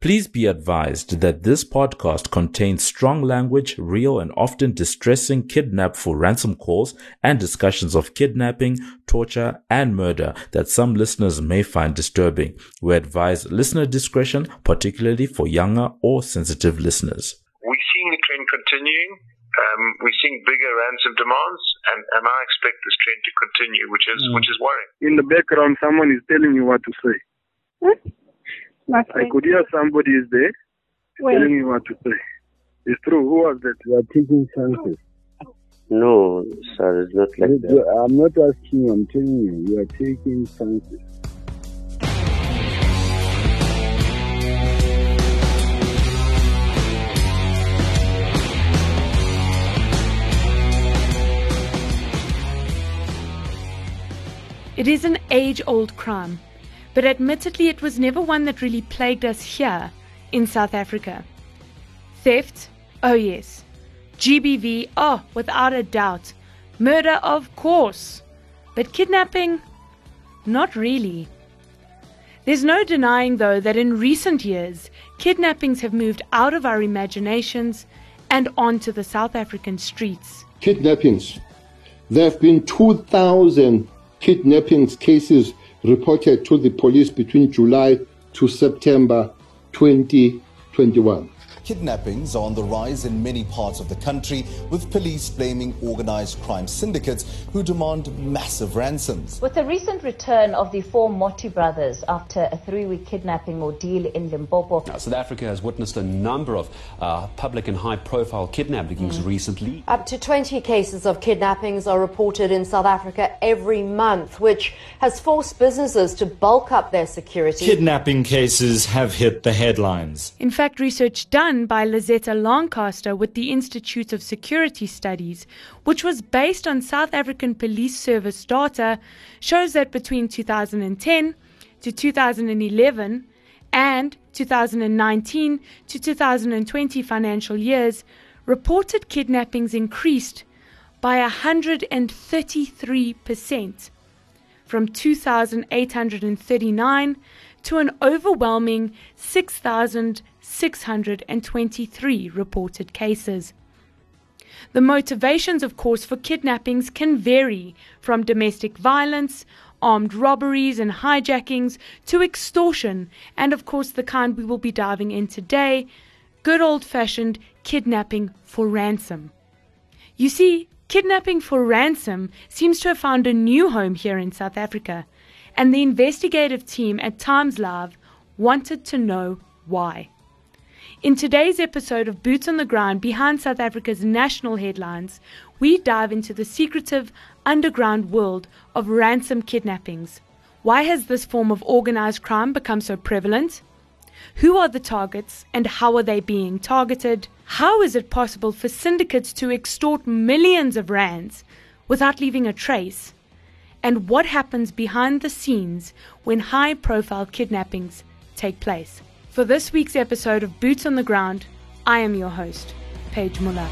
Please be advised that this podcast contains strong language, real and often distressing kidnap for ransom calls, and discussions of kidnapping, torture, and murder that some listeners may find disturbing. We advise listener discretion, particularly for younger or sensitive listeners. We're seeing the trend continuing. Um, we're seeing bigger ransom demands, and, and I expect this trend to continue, which is which is worrying. In the background, someone is telling you what to say. I could hear somebody is there Where? telling me what to say. It's true. Who was that? You are taking chances. No, sir, it's not like You- that. I'm not asking you, I'm telling you, you are taking chances. It is an age old crime, but admittedly, it was never one that really plagued us here in South Africa. Theft? Oh, yes. GBV? Oh, without a doubt. Murder? Of course. But kidnapping? Not really. There's no denying, though, that in recent years, kidnappings have moved out of our imaginations and onto the South African streets. kidnappings. There have been 2,000 kidnappings cases reported to the police between July to September 2021. Kidnappings are on the rise in many parts of the country, with police blaming organized crime syndicates who demand massive ransoms. With the recent return of the four Moti brothers after a three week kidnapping ordeal in Limpopo, Now, South Africa has witnessed a number of uh, public and high profile kidnappings recently. Up to 20 cases of kidnappings are reported in South Africa every month, which has forced businesses to bulk up their security. Kidnapping cases have hit the headlines. In fact, research done by Lizette Lancaster with the Institute of Security Studies, which was based on South African Police Service data, shows that between 2010 to 2011 and 2019 to 2020 financial years, reported kidnappings increased by 133% from 2,839 to an overwhelming 6,623 reported cases. The motivations, of course, for kidnappings can vary from domestic violence, armed robberies and hijackings to extortion, and of course, the kind we will be diving in today good old fashioned kidnapping for ransom. You see, kidnapping for ransom seems to have found a new home here in South Africa, and the investigative team at Times Live wanted to know why. In today's episode of Boots on the Ground Behind South Africa's National Headlines, we dive into the secretive underground world of ransom kidnappings. Why has this form of organized crime become so prevalent? Who are the targets and how are they being targeted? How is it possible for syndicates to extort millions of rands without leaving a trace? And what happens behind the scenes when high profile kidnappings take place? For this week's episode of Boots on the Ground, I am your host, Paige Muller.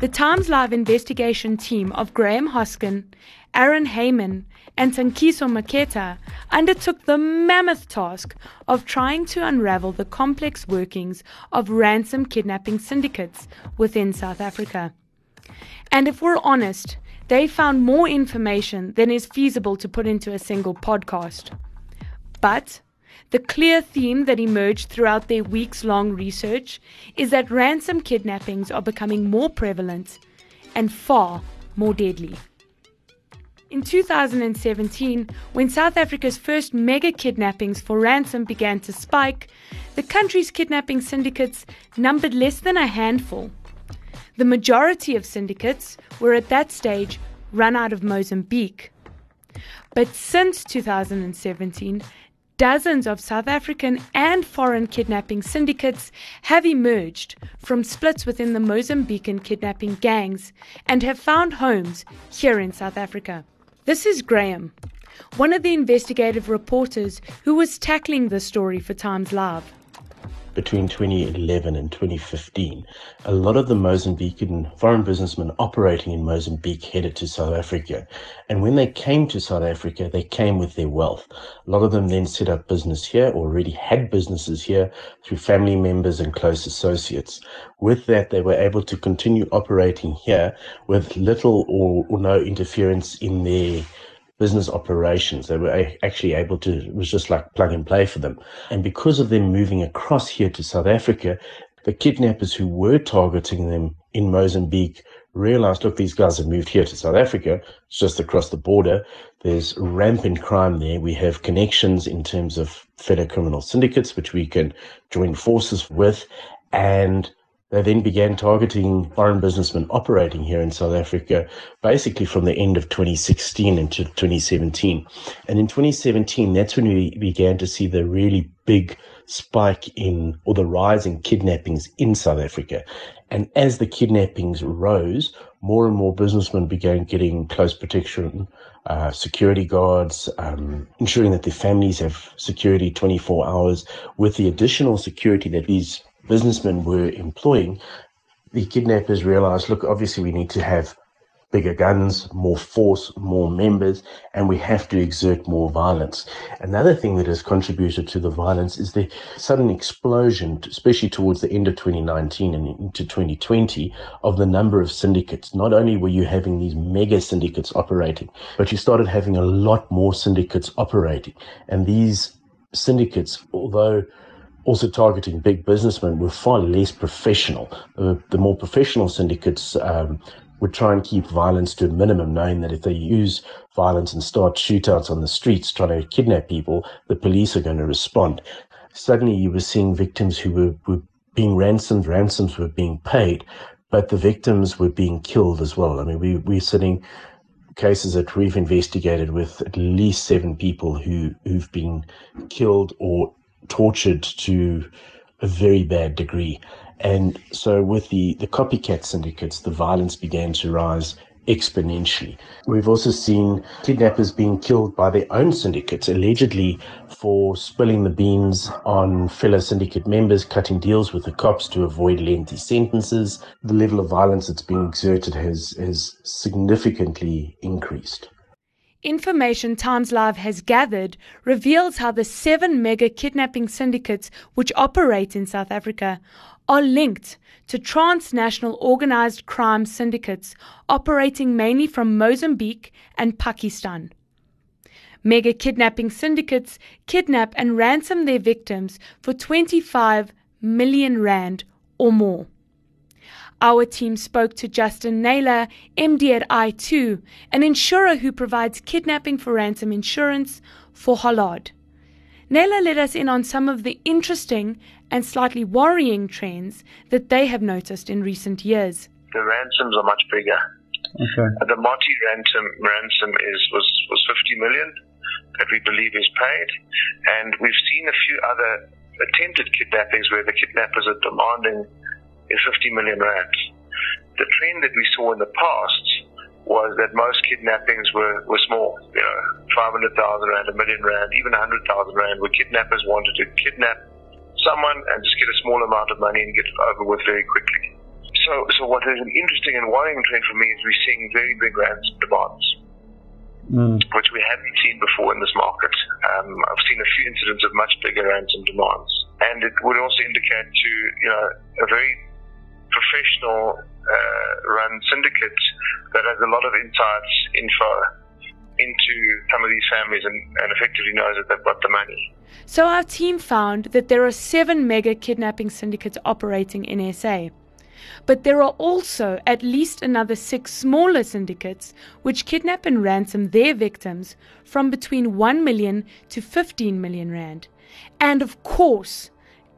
The Times Live investigation team of Graeme Hosken, Aron Hyman, and Tankiso Makhetha undertook the mammoth task of trying to unravel the complex workings of ransom kidnapping syndicates within South Africa. And if we're honest, they found more information than is feasible to put into a single podcast. But the clear theme that emerged throughout their weeks long research is that ransom kidnappings are becoming more prevalent and far more deadly. In 2017, when South Africa's first mega kidnappings for ransom began to spike, the country's kidnapping syndicates numbered less than a handful. The majority of syndicates were at that stage run out of Mozambique. But since 2017, dozens of South African and foreign kidnapping syndicates have emerged from splits within the Mozambican kidnapping gangs and have found homes here in South Africa. This is Graeme, one of the investigative reporters who was tackling this story for Times Live. Between 2011 and 2015, a lot of the Mozambican foreign businessmen operating in Mozambique headed to South Africa. And when they came to South Africa, they came with their wealth. A lot of them then set up business here, or already had businesses here through family members and close associates. With that, they were able to continue operating here with little or, or no interference in their business operations. They were actually able to, it was just like plug and play for them. And because of them moving across here to South Africa, the kidnappers who were targeting them in Mozambique realized, look, these guys have moved here to South Africa. It's just across the border. There's rampant crime there. We have connections in terms of fellow criminal syndicates, which we can join forces with. And they then began targeting foreign businessmen operating here in South Africa, basically from the end of 2016 into 2017. And in 2017, that's when we began to see the really big spike in, or the rise in kidnappings in South Africa. And as the kidnappings rose, more and more businessmen began getting close protection, uh, security guards, um, ensuring that their families have security 24 hours with the additional security that these businessmen were employing, the kidnappers realized, look, obviously we need to have bigger guns, more force, more members, and we have to exert more violence. Another thing that has contributed to the violence is the sudden explosion, especially towards the end of 2019 and into 2020, of the number of syndicates. Not only were you having these mega syndicates operating, but you started having a lot more syndicates operating. And these syndicates, although also targeting big businessmen were far less professional. Uh, the more professional syndicates um, would try and keep violence to a minimum, knowing that if they use violence and start shootouts on the streets trying to kidnap people, the police are going to respond. Suddenly, you were seeing victims who were, were being ransomed, ransoms were being paid, but the victims were being killed as well. I mean, we, we're sitting cases that we've investigated with at least seven people who, who've been killed or tortured to a very bad degree. And so with the, the copycat syndicates, the violence began to rise exponentially. We've also seen kidnappers being killed by their own syndicates, allegedly for spilling the beans on fellow syndicate members, cutting deals with the cops to avoid lengthy sentences. The level of violence that's being exerted has, has significantly increased. Information Times Live has gathered reveals how the seven mega kidnapping syndicates which operate in South Africa are linked to transnational organized crime syndicates operating mainly from Mozambique and Pakistan. Mega kidnapping syndicates kidnap and ransom their victims for 25 million rand or more. Our team spoke to Justin Naylor, MD at i2, an insurer who provides kidnapping for ransom insurance for Hollard. Naylor let us in on some of the interesting and slightly worrying trends that they have noticed in recent years. The ransoms are much bigger. Okay. The Moti ransom ransom is was was 50 million that we believe is paid, and we've seen a few other attempted kidnappings where the kidnappers are demanding is 50 million rand. The trend that we saw in the past was that most kidnappings were, were small, you know, 500,000 rand, a million rand, even 100,000 rand, where kidnappers wanted to kidnap someone and just get a small amount of money and get it over with very quickly. So, so what is an interesting and worrying trend for me is we're seeing very big ransom demands. Mm. Which we haven't seen before in this market. Um, I've seen a few incidents of much bigger ransom demands, and it would also indicate to you know a very professional uh, run syndicate that has a lot of insights, info into some of these families and, and effectively knows that they've got the money. So our team found that there are seven mega kidnapping syndicates operating in SA. But there are also at least another six smaller syndicates which kidnap and ransom their victims from between 1 million to 15 million rand. And of course,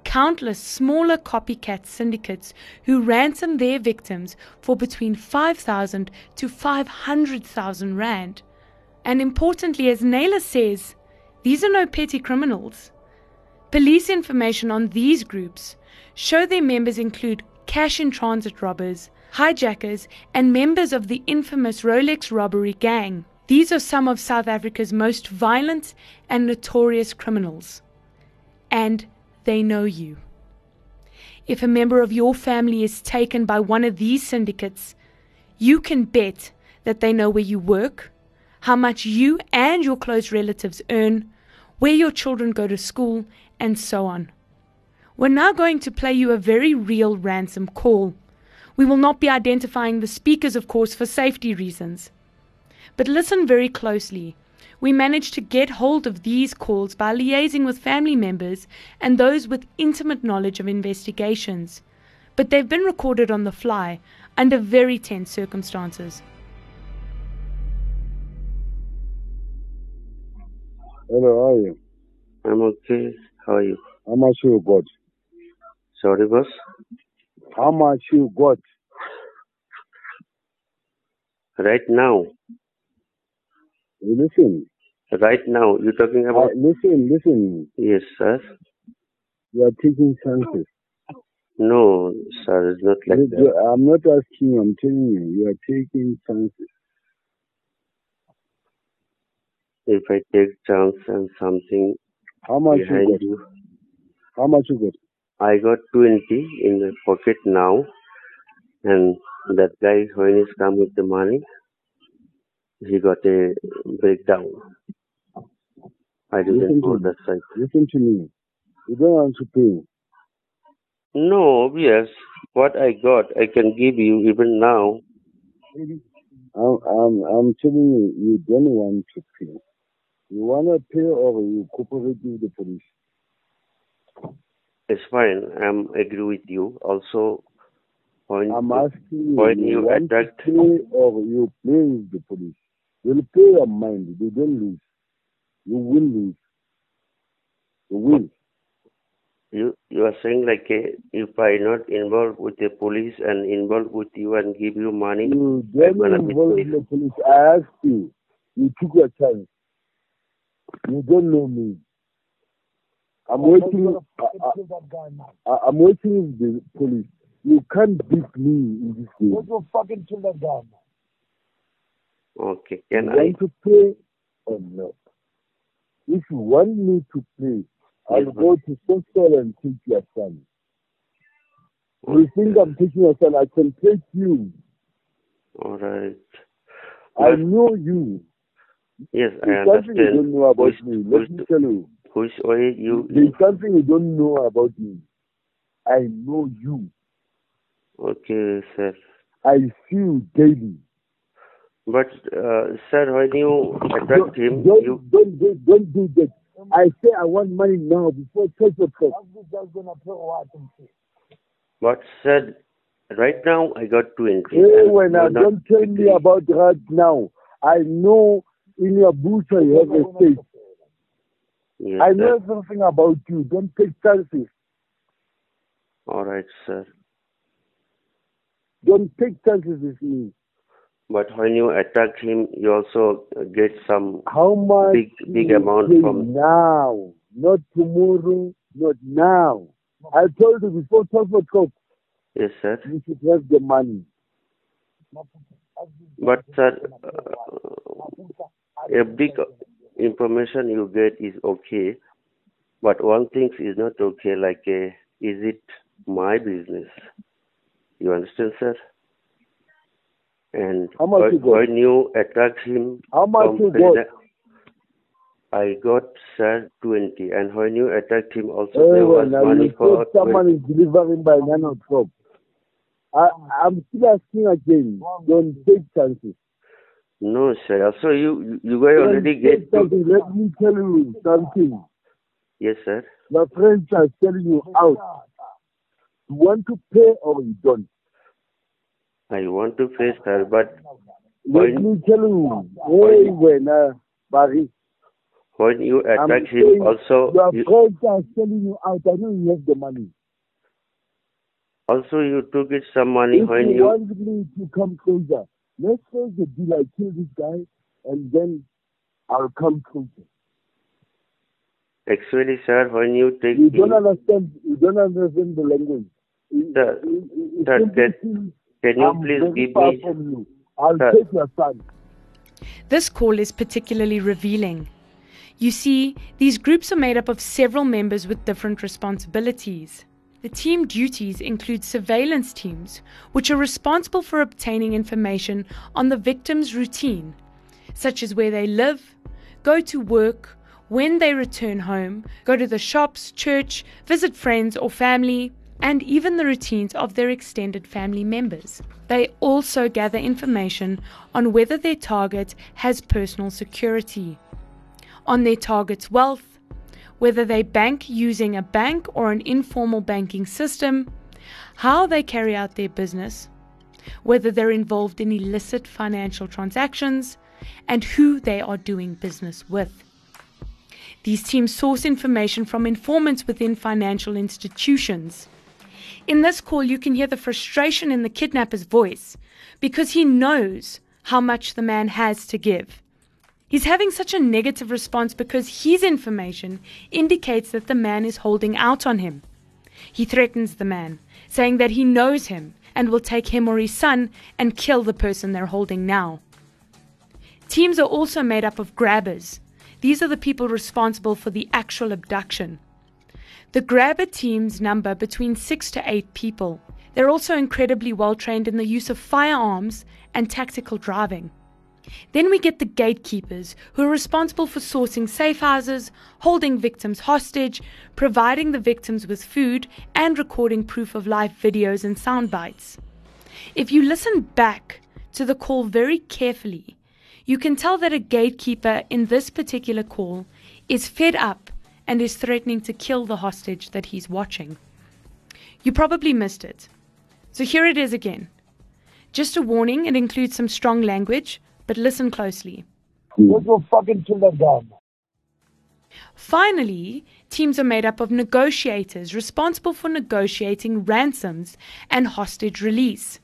countless smaller copycat syndicates who ransom their victims for between 5,000 to 500,000 rand. And importantly, as Naylor says, these are no petty criminals. Police information on these groups show their members include cash in transit robbers, hijackers, and members of the infamous Rolex robbery gang. These are some of South Africa's most violent and notorious criminals. And they know you. if a member of your family is taken by one of these syndicates, you can bet that they know where you work, how much you and your close relatives earn, where your children go to school, and so on. We're now going to play you a very real ransom call. We will not be identifying the speakers, of course, for safety reasons. But listen very closely. We managed to get hold of these calls by liaising with family members and those with intimate knowledge of investigations. But they've been recorded on the fly under very tense circumstances. Hello, how are you? I'm okay. How are you? How much you got? Sorry, boss. How much you got? Right now. Listen. Right now, you're talking Uh, about. listen, listen. Yes, sir. You are taking chances. No, sir, it's not like You- that. I'm not asking you, I'm telling you. You are taking chances. If I take chance and something How much behind you got? you, How much you got? I got 20 in the pocket now, and that guy, when he's come with the money, he got a breakdown. I didn't go that side. Listen to me. You don't want to pay. No, yes, what I got, I can give you even now. I'm, I'm, I'm telling you, you don't want to pay. You want to pay or you cooperate with the police. It's fine. I'm agree with you. Also, when I'm asking you, when you you want attacked, to pay or you play with the police. They'll pay your mind. They don't lose. You will lose. You will. you you are saying like eh, if I not involved with the police and involved with you and give you money, You don't involve police. the police. I asked you. You took your chance. You don't know me. I'm waiting. I, I, I- I'm waiting with the police. You can't beat me in this game. Go to fucking kill that guy. Okay, You can I? want to pay or oh, no? If you want me to pay, I'll go to social and take your son. You think I'm taking your son? I can take you. All right. I know you. Yes, I There's something you don't know about Which- me. Let me tell you. Way you? There's something you don't know about me. I know you. Okay, sir. I see you daily. But uh, sir, when you attacked him, Don't, you don't, don't, don't do that. I say I want money now before twelve o'clock. This guy's gonna pay what but said right now I got twenty. Hey, when I don't tell me about right now. I know in your butcher you have a state. Yes, I sir. know everything about you. Don't take chances. All right, sir. Don't take chances with me. But when you attack him, you also get some How much big big amount from. now, not tomorrow, not now. I told you before twelve o'clock Yes, sir. you should have the money. But sir, uh, a big information you get is okay, but one thing is not okay. Like, uh, is it my business? You understand, sir? And How much when, you got? when you attack him, How much you got? I got sir twenty, and when you attacked him, also Hey, there was when money you for said someone is delivering by nine o'clock. I, I'm still asking again. Don't take chances. No, sir. So you you guys already get to. Let me tell you something. yes, sir. My friends are telling you out. You want to pay or you don't. I want to face her, but Let when me tell you. Hey, when uh, Barry, when you I'm attack him, also your you, friends are telling you out. I know you have the money. also you took it some money If when you want me to come closer, let's close the deal. I kill this guy, and then I'll come closer. actually, sir, when you take You don't understand. You don't understand the language. It- it- it- sir, simply can, you I'm please very give me, from you. I'll Sir. take your son. This call is particularly revealing. You see, these groups are made up of several members with different responsibilities. The team duties include surveillance teams, which are responsible for obtaining information on the victim's routine, such as where they live, go to work, when they return home, go to the shops, church, visit friends or family, and even the routines of their extended family members. They also gather information on whether their target has personal security, on their target's wealth, whether they bank using a bank or an informal banking system, how they carry out their business, whether they're involved in illicit financial transactions, and who they are doing business with. These teams source information from informants within financial institutions. In this call, you can hear the frustration in the kidnapper's voice because he knows how much the man has to give. He's having such a negative response because his information indicates that the man is holding out on him. He threatens the man, saying that he knows him and will take him or his son and kill the person they're holding now. Teams are also made up of grabbers. These are the people responsible for the actual abduction. The grabber teams number between six to eight people. They're also incredibly well trained in the use of firearms and tactical driving. Then we get the gatekeepers, who are responsible for sourcing safe houses, holding victims hostage, providing the victims with food, and recording proof of life videos and sound bites. If you listen back to the call very carefully, you can tell that a gatekeeper in this particular call is fed up and is threatening to kill the hostage that he's watching. You probably missed it. So here it is again. Just a warning, it includes some strong language, but listen closely. Fucking the gun. Finally, teams are made up of negotiators responsible for negotiating ransoms and hostage release.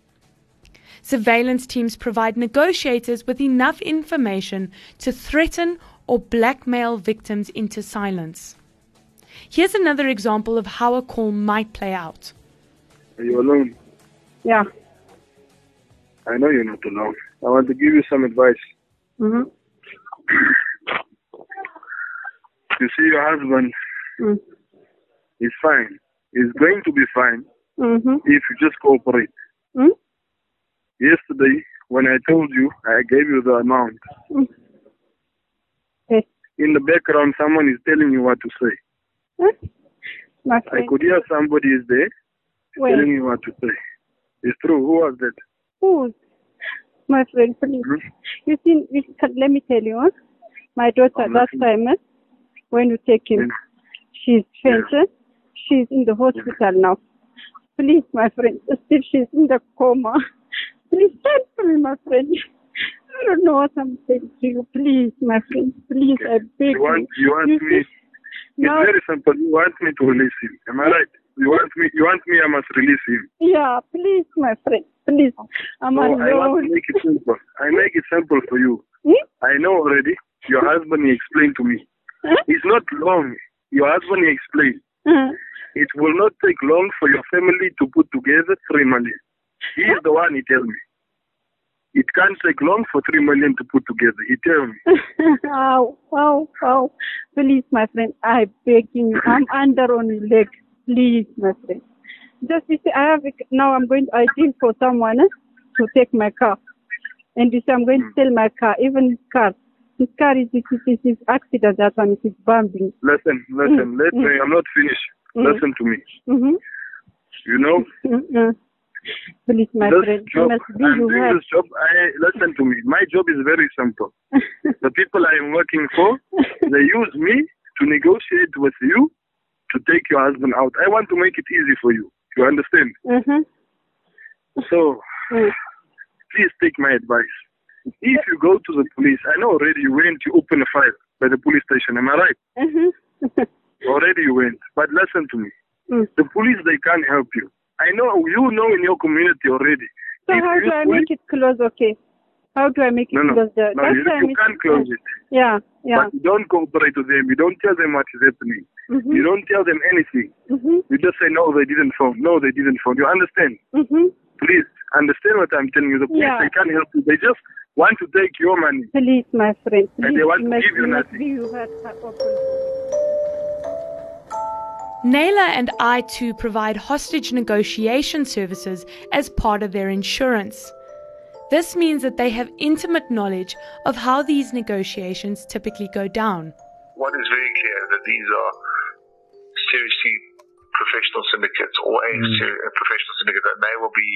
Surveillance teams provide negotiators with enough information to threaten or blackmail victims into silence. Here's another example of how a call might play out. Are you alone? Yeah. I know you're not alone. I want to give you some advice. Mm-hmm. You see, your husband Mm. is fine. He's going to be fine Mm-hmm. if you just cooperate. Mm? Yesterday, when I told you, I gave you the amount. Mm. In the background, someone is telling you what to say. Hmm? Huh? My I could hear somebody is there Where? telling you what to say. It's true. Who was that? Who? My friend, please. Hmm? You see, you let me tell you, huh? my daughter, that time, when you take him, she's fainted. She's in the hospital now. Please, my friend, still she's in the coma. Please help me, my friend. I don't know what I'm saying to you. Please, my friend, please, I beg You want, you want You me? It's No. very simple. You want me to release him. Am I right? You want me? You want me? I must release him. Yeah, please, my friend, please. I'm So I want to make it simple. I make it simple for you. Hmm? I know already. Your husband he explained to me. It's not long. Your husband he explained. Uh, It will not take long for your family to put together three million. He is the one he tell me. It can't take long for three million to put together. He tell me. wow, wow, wow. Please, my friend, I beg you. I'm under on your leg. Please, my friend. Just you see, I have a- now. I'm going. I deal for someone eh, to take my car, and you see, I'm going to sell my car. Even his car, his car is it is his accident. That one is bumping. Listen, listen. Mm, Let me. I'm not finished. Mm. Listen to me. Mm-hmm. You know. Mm-hmm. Please, my this friend, you job, must do I'm your doing work. this job. I listen to me. My job is very simple. the people I am working for, they use me to negotiate with you to take your husband out. I want to make it easy for you. You understand? Mm-hmm. So, Mm. please take my advice. If you go to the police, I know already you went to open a file by the police station. Am I right? Mm-hmm. Already you went. But listen to me. Mm. The police, they can't help you. I know you know in your community already. So If how do I make it close? Okay. How do I make it No, no, close? The, no, you, you can't close it. Yeah, yeah. But you don't cooperate with them. You don't tell them what is happening. Mhm. You don't tell them anything. Mm-hmm. You just say, no, they didn't phone. No, they didn't phone. You understand? Mm-hmm. Please understand what I'm telling you. The police, Yeah. they can't help you. They just want to take your money. Please, my friend. Please, And they want to give you nothing. you. Naylor and i2 provide hostage negotiation services as part of their insurance. This means that they have intimate knowledge of how these negotiations typically go down. What is very clear that these are seriously professional syndicates or a, Mm. ser- a professional syndicate and they will be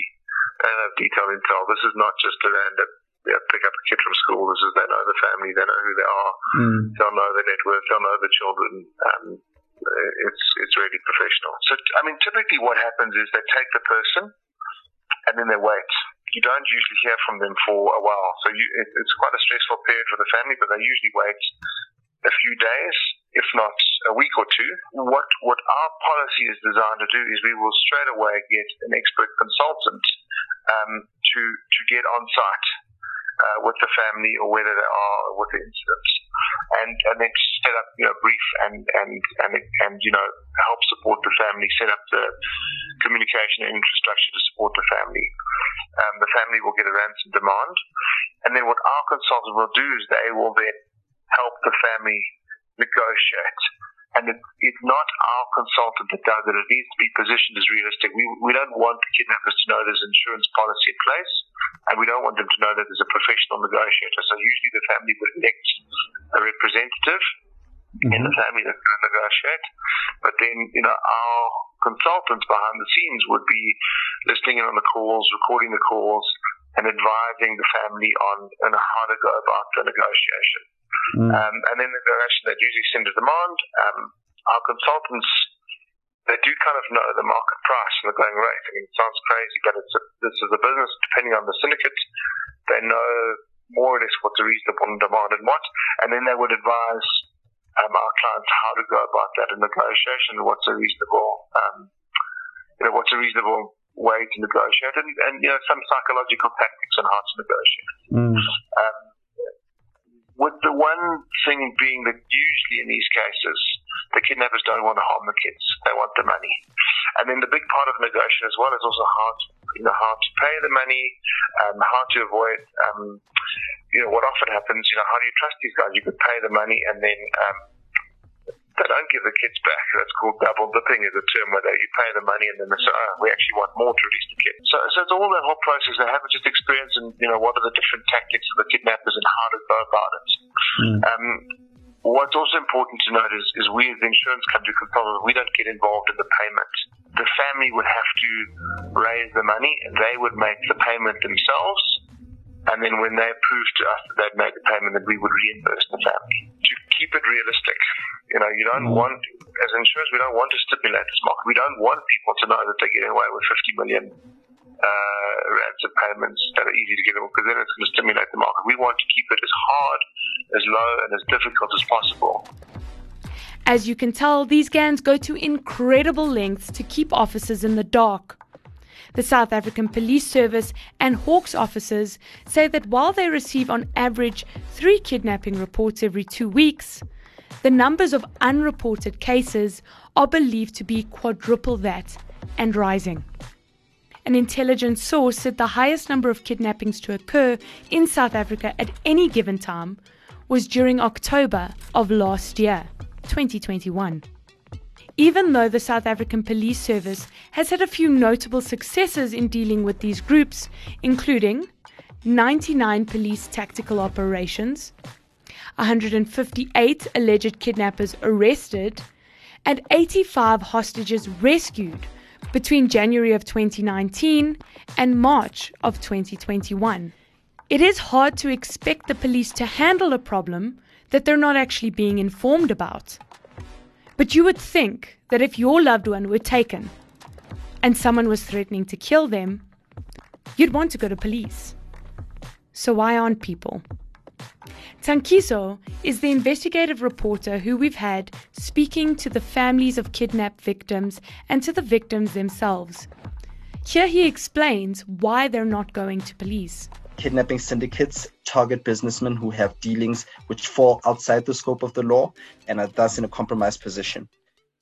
uh, detailed intel. This is not just a random you know, pick up a kid from school. This is they know the family, they know who they are, Mm. they'll know their net worth, they'll know the children. Um, it's it's really professional. So I mean, typically what happens is they take the person and then they wait. You don't usually hear from them for a while, so you, it, it's quite a stressful period for the family. But they usually wait a few days, if not a week or two. What what our policy is designed to do is we will straight away get an expert consultant um, to to get on site uh, with the family or whether they are with the incidents, and and then set up you know brief and and and and you know help support the family, set up the communication infrastructure to support the family. Um, the family will get a ransom demand, and then what our consultant will do is they will then help the family negotiate. And it, it's not our consultant that does it. It needs to be positioned as realistic. We, we don't want the kidnappers to know there's insurance policy in place, and we don't want them to know that there's a professional negotiator. So usually the family would elect a representative in the mm-hmm. family that's going to negotiate. But then, you know, our consultants behind the scenes would be listening in on the calls, recording the calls, and advising the family on, on how to go about the negotiation. Um, and then the direction that usually send a demand. Um, our consultants, they do kind of know the market price and the going rate. I mean, it sounds crazy, but it's a, this is a business depending on the syndicate. They know more or less what's a reasonable demand and what, and then they would advise um, our clients how to go about that in negotiation. What's a reasonable, um, you know, what's a reasonable way to negotiate, and, and you know, some psychological tactics on how to negotiate. Um, with the one thing being that usually in these cases, the kidnappers don't want to harm the kids; they want the money. And then the big part of negotiation as well is also how to, you know, how to pay the money, um, how to avoid, um, you know, what often happens. You know, how do you trust these guys? You could pay the money and then um, they don't give the kids back. That's called double dipping is a term where they, you pay the money and then they say, oh, we actually want more to release the kids. So, so it's all that whole process. They haven't just experienced and, you know, what are the different tactics of the kidnappers and how to go about it. Um, what's also important to note is, is we as the insurance company consultants, we don't get involved in the payment. The family would have to raise the money they would make the payment themselves. And then when they prove to us that they'd made the payment, then we would reimburse the family. To keep it realistic, you know, you don't want, as insurance, we don't want to stimulate this market. We don't want people to know that they're getting away with 50 million uh, ransom payments that are easy to get away because then it's going to stimulate the market. We want to keep it as hard, as low, and as difficult as possible. As you can tell, these gangs go to incredible lengths to keep officers in the dark. The South African Police Service and Hawks officers say that while they receive on average three kidnapping reports every two weeks, the numbers of unreported cases are believed to be quadruple that and rising. An intelligence source said the highest number of kidnappings to occur in South Africa at any given time was during October of last year, 2021. Even though the South African Police Service has had a few notable successes in dealing with these groups, including 99 police tactical operations, 158 alleged kidnappers arrested, and 85 hostages rescued between January of 2019 and March of 2021. It is hard to expect the police to handle a problem that they're not actually being informed about. But you would think that if your loved one were taken and someone was threatening to kill them, you'd want to go to police. So why aren't people? Tankiso is the investigative reporter who we've had speaking to the families of kidnapped victims and to the victims themselves. Here he explains why they're not going to police. Kidnapping syndicates target businessmen who have dealings which fall outside the scope of the law and are thus in a compromised position.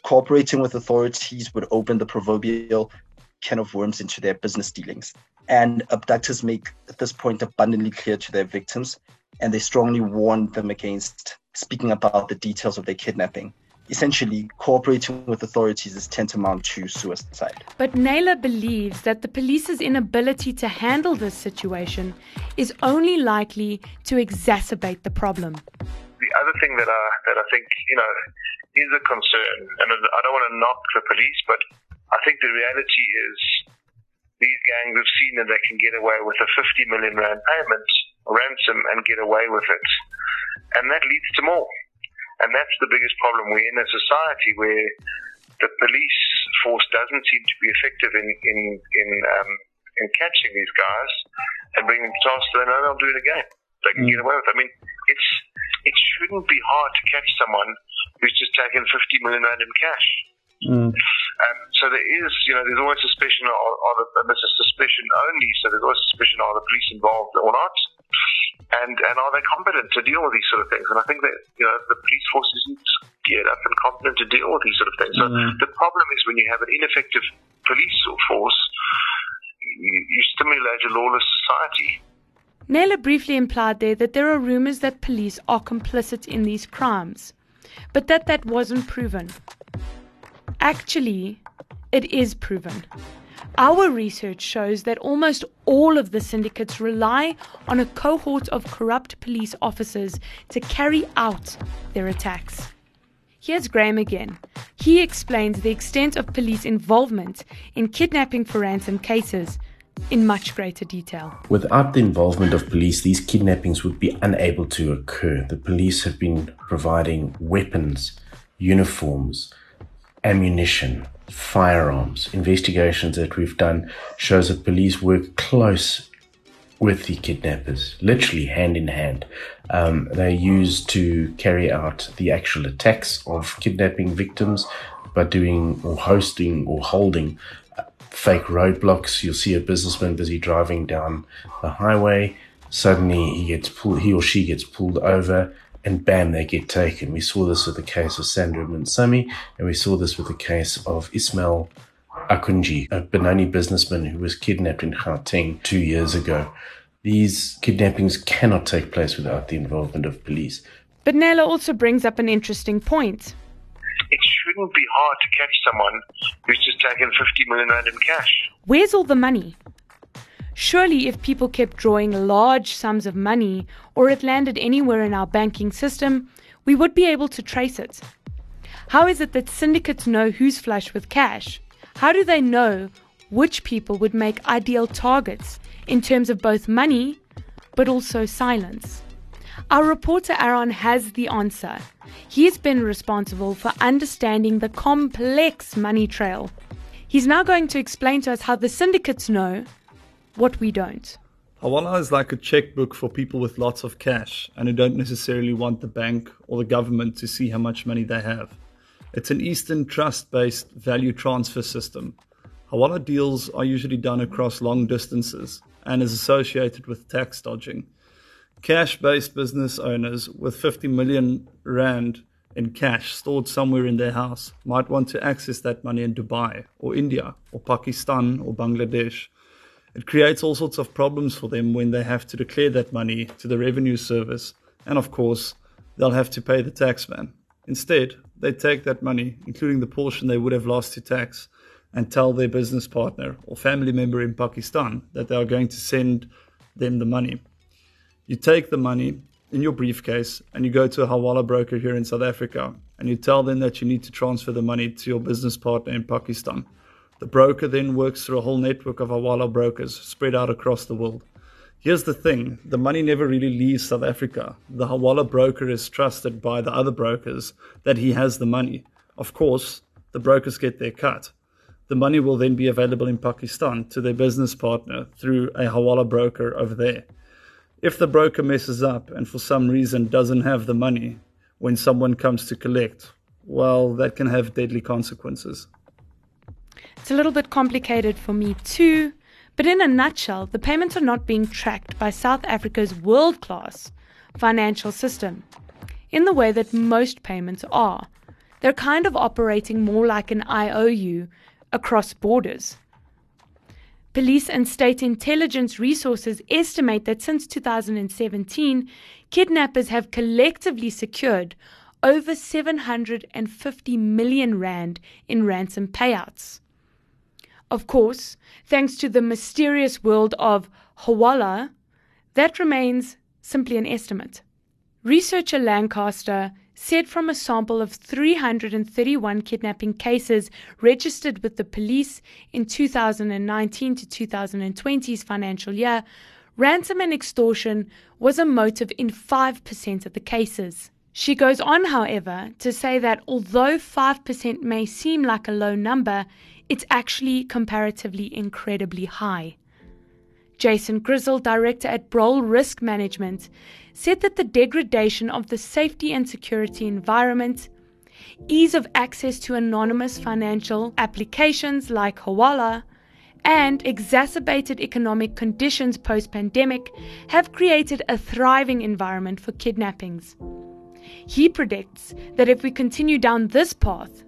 Cooperating with authorities would open the proverbial can of worms into their business dealings. And abductors make this point abundantly clear to their victims, and they strongly warn them against speaking about the details of their kidnapping. Essentially cooperating with authorities is tantamount to suicide. But Naylor believes that the police's inability to handle this situation is only likely to exacerbate the problem. The other thing that I that I think you know is a concern, and I don't want to knock the police, but I think the reality is these gangs have seen that they can get away with a 50 million rand payment ransom and get away with it, and that leads to more. And that's the biggest problem. We're in a society where the police force doesn't seem to be effective in in in, um, in catching these guys and bringing them to task. So they know they'll do it again. They can mm. get away with. it. I mean, it's it shouldn't be hard to catch someone who's just taken 50 million rand in cash. Mm. Um, so there is, you know, there's always suspicion, or, or the, and this is suspicion only. So there's always suspicion: are the police involved or not? And and are they competent to deal with these sort of things? And I think that you know the police force isn't geared up and competent to deal with these sort of things. So mm. the problem is when you have an ineffective police force, you, you stimulate a lawless society. Naylor briefly implied there that there are rumors that police are complicit in these crimes, but that that wasn't proven. Actually, it is proven. Our research shows that almost all of the syndicates rely on a cohort of corrupt police officers to carry out their attacks. Here's Graeme again. He explains the extent of police involvement in kidnapping for ransom cases in much greater detail. Without the involvement of police, these kidnappings would be unable to occur. The police have been providing weapons, uniforms, ammunition, firearms. Investigations that we've done shows that police work close with the kidnappers, literally hand in hand. Um, they're used to carry out the actual attacks of kidnapping victims by doing or hosting or holding uh, fake roadblocks. You'll see a businessman busy driving down the highway. Suddenly he gets pulled, he or she gets pulled over and bam, they get taken. We saw this with the case of Sandra Mansami, and we saw this with the case of Ismail Akunji, a Benoni businessman who was kidnapped in Gauteng two years ago. These kidnappings cannot take place without the involvement of police. But Naylor also brings up an interesting point. It shouldn't be hard to catch someone who's just taken 50 million rand in cash. Where's all the money? Surely, if people kept drawing large sums of money or it landed anywhere in our banking system, we would be able to trace it. How is it that syndicates know who's flush with cash? How do they know which people would make ideal targets in terms of both money but also silence? Our reporter Aron has the answer. He's been responsible for understanding the complex money trail. He's now going to explain to us how the syndicates know what we don't. Hawala is like a checkbook for people with lots of cash and who don't necessarily want the bank or the government to see how much money they have. It's an Eastern trust based value transfer system. Hawala deals are usually done across long distances and is associated with tax dodging. Cash based business owners with 50 million Rand in cash stored somewhere in their house might want to access that money in Dubai or India or Pakistan or Bangladesh it creates all sorts of problems for them when they have to declare that money to the revenue service. And of course, they'll have to pay the taxman. Instead, they take that money, including the portion they would have lost to tax, and tell their business partner or family member in Pakistan that they are going to send them the money. You take the money in your briefcase and you go to a Hawala broker here in South Africa and you tell them that you need to transfer the money to your business partner in Pakistan. The broker then works through a whole network of Hawala brokers spread out across the world. Here's the thing the money never really leaves South Africa. The Hawala broker is trusted by the other brokers that he has the money. Of course, the brokers get their cut. The money will then be available in Pakistan to their business partner through a Hawala broker over there. If the broker messes up and for some reason doesn't have the money when someone comes to collect, well, that can have deadly consequences. It's a little bit complicated for me too, but in a nutshell, the payments are not being tracked by South Africa's world class financial system in the way that most payments are. They're kind of operating more like an IOU across borders. Police and state intelligence resources estimate that since 2017, kidnappers have collectively secured over 750 million rand in ransom payouts. Of course, thanks to the mysterious world of Hawala, that remains simply an estimate. Researcher Lancaster said from a sample of 331 kidnapping cases registered with the police in 2019 to 2020's financial year, ransom and extortion was a motive in 5% of the cases. She goes on, however, to say that although 5% may seem like a low number, it's actually comparatively incredibly high. Jason Grizzle, director at Broll Risk Management, said that the degradation of the safety and security environment, ease of access to anonymous financial applications like Hawala, and exacerbated economic conditions post pandemic have created a thriving environment for kidnappings. He predicts that if we continue down this path,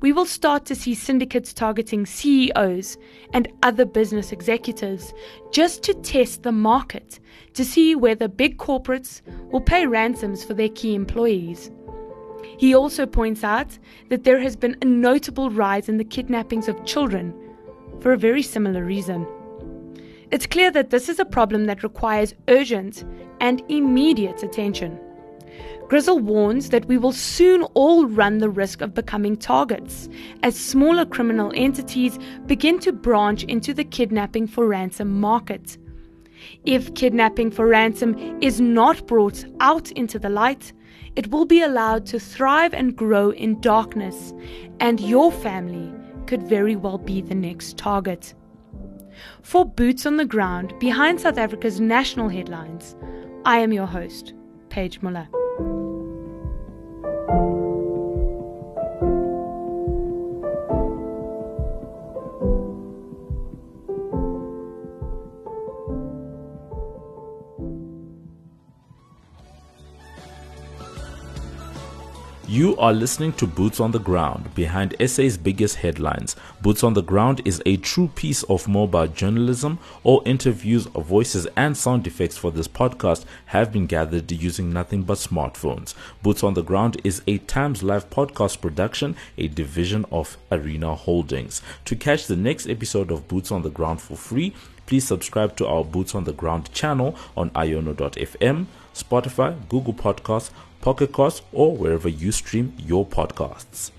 we will start to see syndicates targeting CEOs and other business executives just to test the market to see whether big corporates will pay ransoms for their key employees. He also points out that there has been a notable rise in the kidnappings of children for a very similar reason. It's clear that this is a problem that requires urgent and immediate attention. Grizzle warns that we will soon all run the risk of becoming targets as smaller criminal entities begin to branch into the kidnapping for ransom market. If kidnapping for ransom is not brought out into the light, it will be allowed to thrive and grow in darkness, and your family could very well be the next target. For Boots on the Ground behind South Africa's national headlines, I am your host, Paige Muller. You are listening to Boots on the Ground, behind SA's biggest headlines. Boots on the Ground is a true piece of mobile journalism. All interviews, voices, and sound effects for this podcast have been gathered using nothing but smartphones. Boots on the Ground is a Times Live podcast production, a division of Arena Holdings. To catch the next episode of Boots on the Ground for free, please subscribe to our Boots on the Ground channel on iono.fm, Spotify, Google Podcasts, Pocket Cast, or wherever you stream your podcasts.